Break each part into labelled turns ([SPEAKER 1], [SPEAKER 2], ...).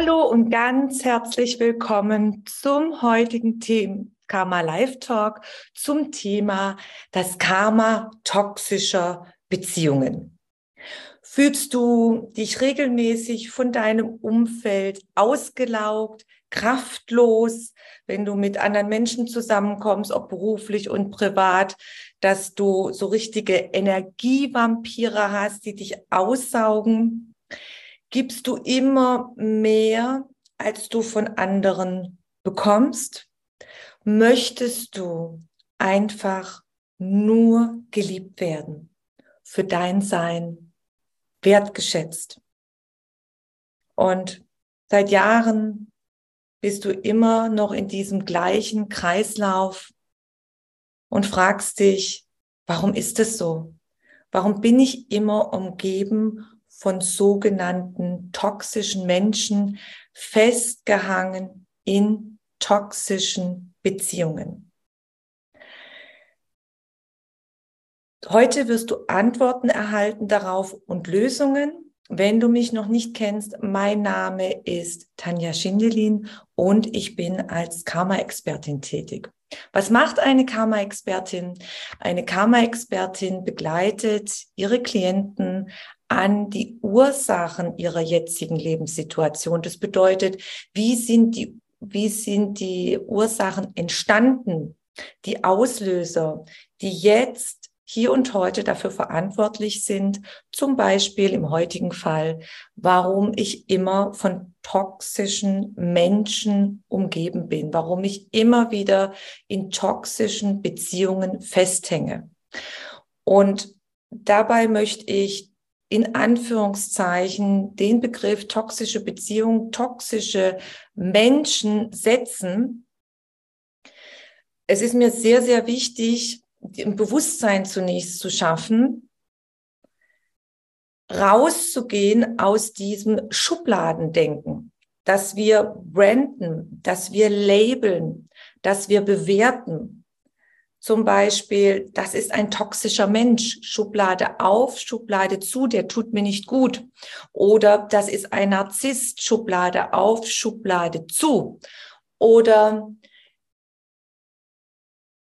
[SPEAKER 1] Hallo und ganz herzlich willkommen zum heutigen Thema Karma Live Talk zum Thema das Karma toxischer Beziehungen. Fühlst du dich regelmäßig von deinem Umfeld ausgelaugt, kraftlos, wenn du mit anderen Menschen zusammenkommst, ob beruflich und privat, dass du so richtige Energievampire hast, die dich aussaugen? Gibst du immer mehr, als du von anderen bekommst? Möchtest du einfach nur geliebt werden, für dein Sein wertgeschätzt? Und seit Jahren bist du immer noch in diesem gleichen Kreislauf und fragst dich, warum ist es so? Warum bin ich immer umgeben von sogenannten toxischen Menschen festgehangen in toxischen Beziehungen. Heute wirst du Antworten erhalten darauf und Lösungen. Wenn du mich noch nicht kennst, mein Name ist Tanja Schindelin und ich bin als Karma-Expertin tätig. Was macht eine Karma-Expertin? Eine Karma-Expertin begleitet ihre Klienten an die Ursachen ihrer jetzigen Lebenssituation. Das bedeutet, wie sind die, wie sind die Ursachen entstanden? Die Auslöser, die jetzt hier und heute dafür verantwortlich sind, zum Beispiel im heutigen Fall, warum ich immer von toxischen Menschen umgeben bin, warum ich immer wieder in toxischen Beziehungen festhänge. Und dabei möchte ich in Anführungszeichen den Begriff toxische Beziehung, toxische Menschen setzen. Es ist mir sehr, sehr wichtig, ein Bewusstsein zunächst zu schaffen, rauszugehen aus diesem Schubladendenken, dass wir branden, dass wir labeln, dass wir bewerten, zum Beispiel, das ist ein toxischer Mensch, Schublade auf, Schublade zu, der tut mir nicht gut. Oder das ist ein Narzisst, Schublade auf, Schublade zu. Oder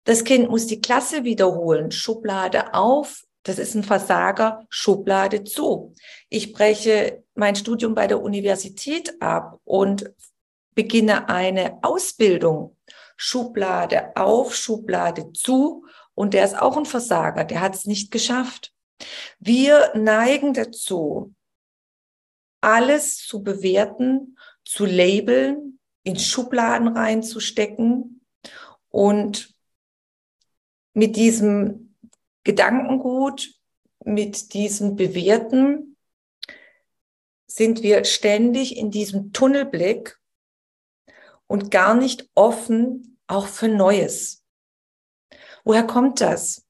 [SPEAKER 1] das Kind muss die Klasse wiederholen, Schublade auf, das ist ein Versager, Schublade zu. Ich breche mein Studium bei der Universität ab und beginne eine Ausbildung. Schublade auf, Schublade zu. Und der ist auch ein Versager, der hat es nicht geschafft. Wir neigen dazu, alles zu bewerten, zu labeln, in Schubladen reinzustecken und mit diesem Gedankengut, mit diesem Bewerten sind wir ständig in diesem Tunnelblick und gar nicht offen auch für Neues. Woher kommt das?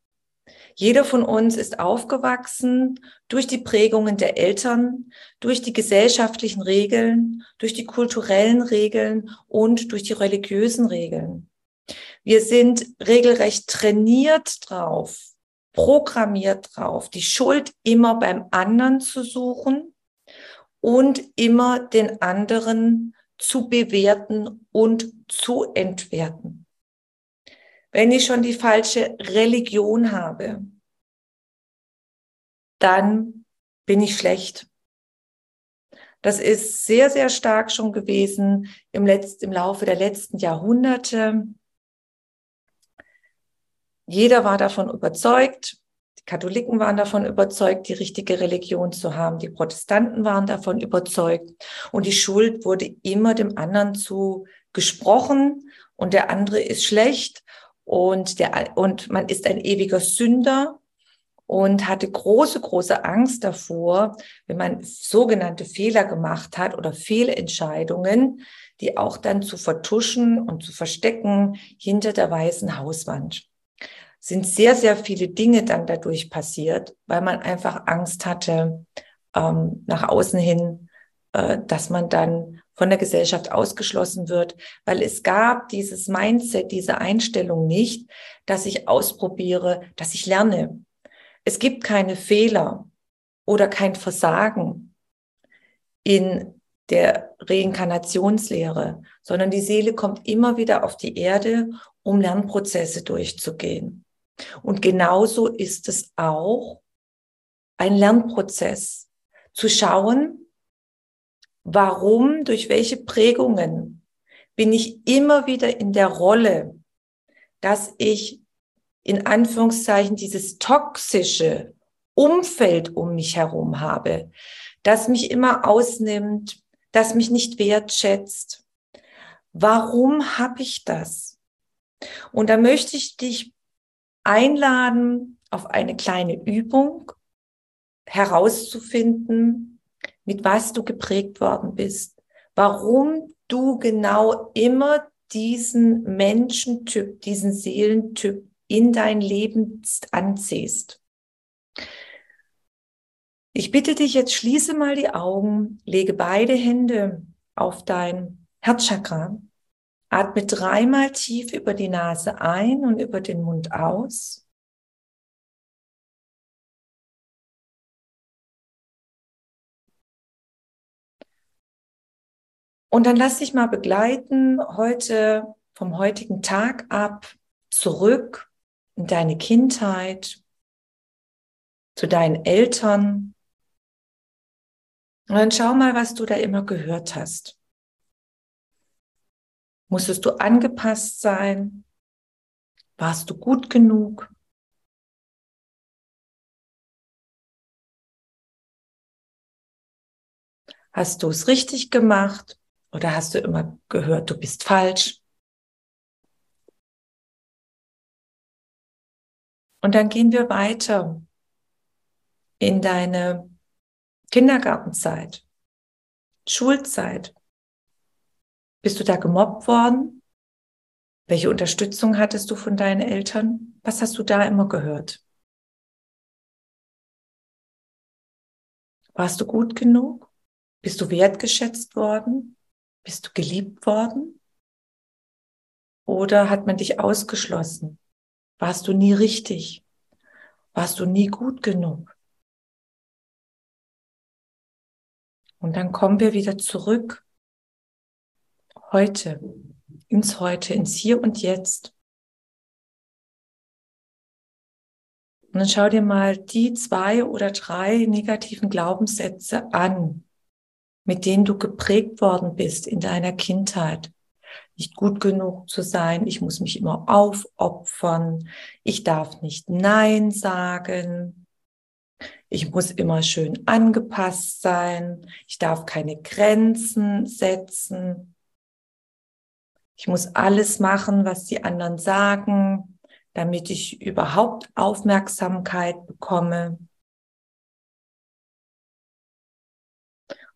[SPEAKER 1] Jeder von uns ist aufgewachsen durch die Prägungen der Eltern, durch die gesellschaftlichen Regeln, durch die kulturellen Regeln und durch die religiösen Regeln. Wir sind regelrecht trainiert drauf, programmiert drauf, die Schuld immer beim anderen zu suchen und immer den anderen zu bewerten und zu entwerten. Wenn ich schon die falsche Religion habe, dann bin ich schlecht. Das ist sehr, sehr stark schon gewesen im, Letz-, im Laufe der letzten Jahrhunderte. Jeder war davon überzeugt, die Katholiken waren davon überzeugt, die richtige Religion zu haben. Die Protestanten waren davon überzeugt. Und die Schuld wurde immer dem anderen zu gesprochen und der andere ist schlecht und der, und man ist ein ewiger Sünder und hatte große, große Angst davor, wenn man sogenannte Fehler gemacht hat oder Fehlentscheidungen, die auch dann zu vertuschen und zu verstecken hinter der weißen Hauswand. Sind sehr, sehr viele Dinge dann dadurch passiert, weil man einfach Angst hatte, ähm, nach außen hin, äh, dass man dann von der Gesellschaft ausgeschlossen wird, weil es gab dieses Mindset, diese Einstellung nicht, dass ich ausprobiere, dass ich lerne. Es gibt keine Fehler oder kein Versagen in der Reinkarnationslehre, sondern die Seele kommt immer wieder auf die Erde, um Lernprozesse durchzugehen. Und genauso ist es auch ein Lernprozess, zu schauen, warum, durch welche Prägungen bin ich immer wieder in der Rolle, dass ich in Anführungszeichen dieses toxische Umfeld um mich herum habe, das mich immer ausnimmt, das mich nicht wertschätzt. Warum habe ich das? Und da möchte ich dich einladen auf eine kleine Übung herauszufinden, mit was du geprägt worden bist, warum du genau immer diesen Menschentyp, diesen Seelentyp in dein Leben anziehst. Ich bitte dich jetzt, schließe mal die Augen, lege beide Hände auf dein Herzchakra, atme dreimal tief über die Nase ein und über den Mund aus. Und dann lass dich mal begleiten heute vom heutigen Tag ab zurück in deine Kindheit, zu deinen Eltern. Und dann schau mal, was du da immer gehört hast. Musstest du angepasst sein? Warst du gut genug? Hast du es richtig gemacht? Oder hast du immer gehört, du bist falsch? Und dann gehen wir weiter in deine Kindergartenzeit, Schulzeit. Bist du da gemobbt worden? Welche Unterstützung hattest du von deinen Eltern? Was hast du da immer gehört? Warst du gut genug? Bist du wertgeschätzt worden? Bist du geliebt worden? Oder hat man dich ausgeschlossen? Warst du nie richtig? Warst du nie gut genug? Und dann kommen wir wieder zurück heute, ins Heute, ins Hier und Jetzt. Und dann schau dir mal die zwei oder drei negativen Glaubenssätze an, mit denen du geprägt worden bist in deiner Kindheit. Nicht gut genug zu sein, ich muss mich immer aufopfern, ich darf nicht Nein sagen, ich muss immer schön angepasst sein, ich darf keine Grenzen setzen, ich muss alles machen, was die anderen sagen, damit ich überhaupt Aufmerksamkeit bekomme.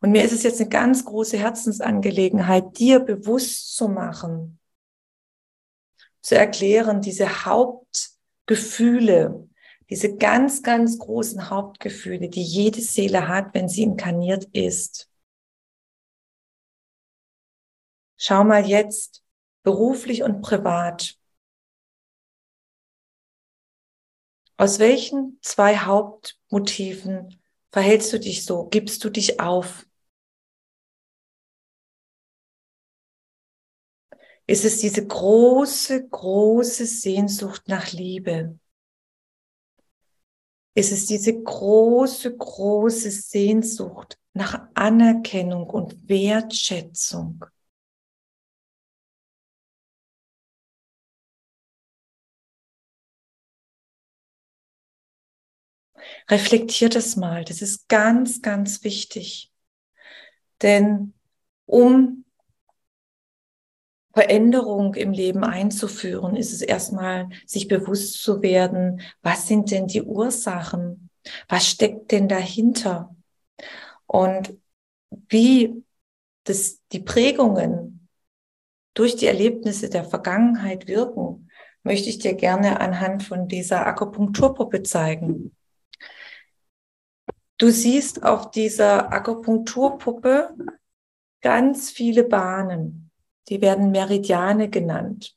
[SPEAKER 1] Und mir ist es jetzt eine ganz große Herzensangelegenheit, dir bewusst zu machen, zu erklären, diese Hauptgefühle, diese ganz, ganz großen Hauptgefühle, die jede Seele hat, wenn sie inkarniert ist. Schau mal jetzt, beruflich und privat. Aus welchen zwei Hauptmotiven verhältst du dich so? Gibst du dich auf? ist es diese große, große Sehnsucht nach Liebe. Ist es diese große, große Sehnsucht nach Anerkennung und Wertschätzung. Reflektiert das mal, das ist ganz, ganz wichtig. Denn um Veränderung im Leben einzuführen, ist es erstmal, sich bewusst zu werden, was sind denn die Ursachen? Was steckt denn dahinter? Und wie das, die Prägungen durch die Erlebnisse der Vergangenheit wirken, möchte ich dir gerne anhand von dieser Akupunkturpuppe zeigen. Du siehst auf dieser Akupunkturpuppe ganz viele Bahnen die werden Meridiane genannt.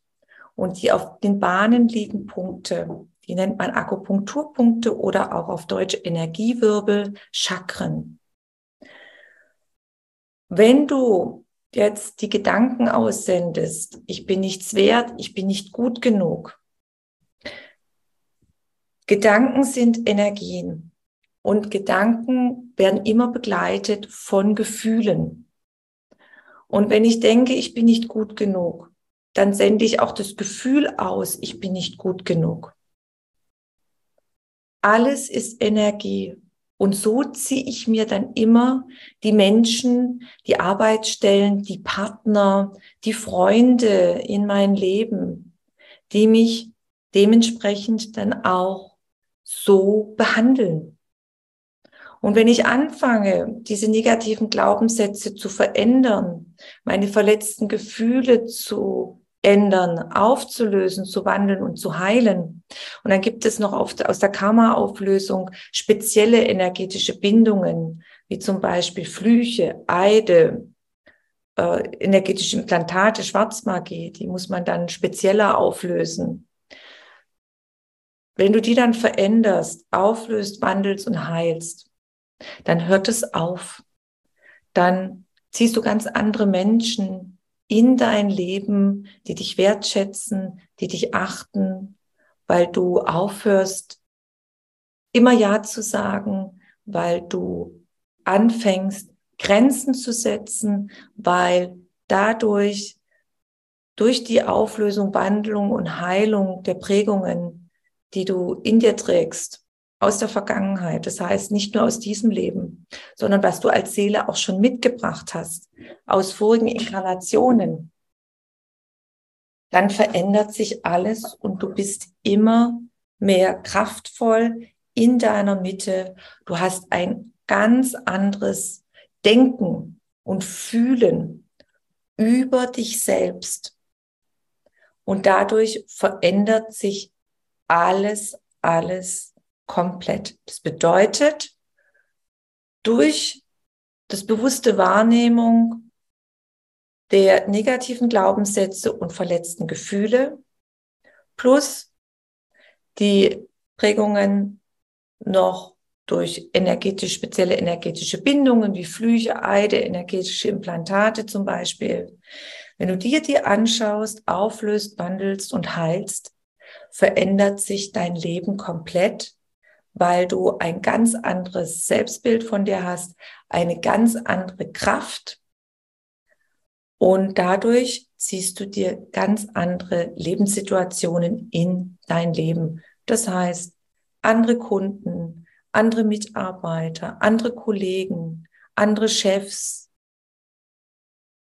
[SPEAKER 1] Und die auf den Bahnen liegen Punkte. Die nennt man Akupunkturpunkte oder auch auf Deutsch Energiewirbel, Chakren. Wenn du jetzt die Gedanken aussendest, ich bin nichts wert, ich bin nicht gut genug. Gedanken sind Energien und Gedanken werden immer begleitet von Gefühlen. Und wenn ich denke, ich bin nicht gut genug, dann sende ich auch das Gefühl aus, ich bin nicht gut genug. Alles ist Energie. Und so ziehe ich mir dann immer die Menschen, die Arbeitsstellen, die Partner, die Freunde in mein Leben, die mich dementsprechend dann auch so behandeln. Und wenn ich anfange, diese negativen Glaubenssätze zu verändern, meine verletzten Gefühle zu ändern, aufzulösen, zu wandeln und zu heilen. Und dann gibt es noch aus der Karma-Auflösung spezielle energetische Bindungen, wie zum Beispiel Flüche, Eide, äh, energetische Implantate, Schwarzmagie, die muss man dann spezieller auflösen. Wenn du die dann veränderst, auflöst, wandelst und heilst, dann hört es auf. Dann ziehst du ganz andere Menschen in dein Leben, die dich wertschätzen, die dich achten, weil du aufhörst, immer Ja zu sagen, weil du anfängst, Grenzen zu setzen, weil dadurch, durch die Auflösung, Wandlung und Heilung der Prägungen, die du in dir trägst, aus der Vergangenheit. Das heißt, nicht nur aus diesem Leben, sondern was du als Seele auch schon mitgebracht hast, aus vorigen Inkarnationen. Dann verändert sich alles und du bist immer mehr kraftvoll in deiner Mitte. Du hast ein ganz anderes Denken und Fühlen über dich selbst. Und dadurch verändert sich alles, alles komplett. Das bedeutet, durch das bewusste Wahrnehmung der negativen Glaubenssätze und verletzten Gefühle plus die Prägungen noch durch energetisch, spezielle energetische Bindungen wie Flüche, Eide, energetische Implantate zum Beispiel. Wenn du dir die anschaust, auflöst, wandelst und heilst, verändert sich dein Leben komplett weil du ein ganz anderes Selbstbild von dir hast, eine ganz andere Kraft und dadurch ziehst du dir ganz andere Lebenssituationen in dein Leben. Das heißt, andere Kunden, andere Mitarbeiter, andere Kollegen, andere Chefs,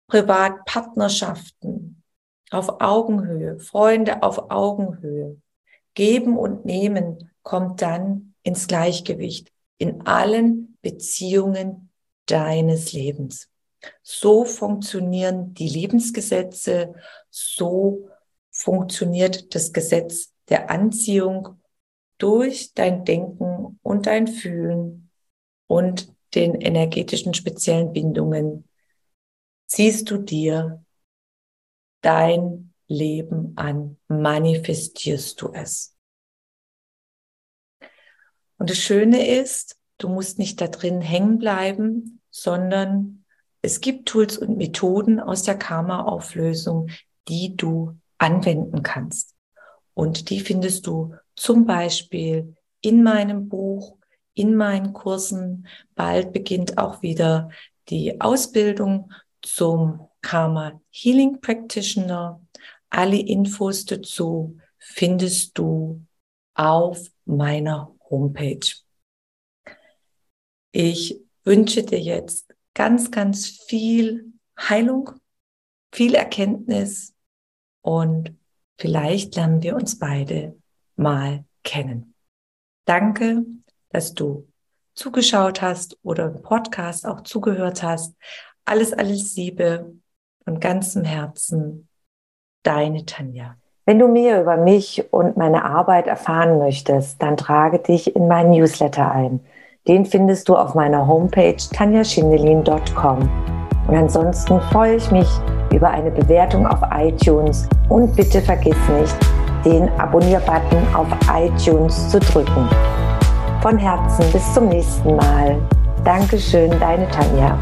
[SPEAKER 1] Privatpartnerschaften auf Augenhöhe, Freunde auf Augenhöhe. Geben und nehmen kommt dann ins Gleichgewicht in allen Beziehungen deines Lebens. So funktionieren die Lebensgesetze, so funktioniert das Gesetz der Anziehung durch dein Denken und dein Fühlen und den energetischen speziellen Bindungen. Ziehst du dir dein Leben an, manifestierst du es. Und das Schöne ist, du musst nicht da drin hängen bleiben, sondern es gibt Tools und Methoden aus der Karma-Auflösung, die du anwenden kannst. Und die findest du zum Beispiel in meinem Buch, in meinen Kursen. Bald beginnt auch wieder die Ausbildung zum Karma Healing Practitioner. Alle Infos dazu findest du auf meiner Homepage. Ich wünsche dir jetzt ganz, ganz viel Heilung, viel Erkenntnis und vielleicht lernen wir uns beide mal kennen. Danke, dass du zugeschaut hast oder im Podcast auch zugehört hast. Alles, alles Liebe von ganzem Herzen. Deine Tanja.
[SPEAKER 2] Wenn du mehr über mich und meine Arbeit erfahren möchtest, dann trage dich in meinen Newsletter ein. Den findest du auf meiner Homepage tanjaschindelin.com. Und ansonsten freue ich mich über eine Bewertung auf iTunes und bitte vergiss nicht, den Abonnier-Button auf iTunes zu drücken. Von Herzen bis zum nächsten Mal. Dankeschön, deine Tanja.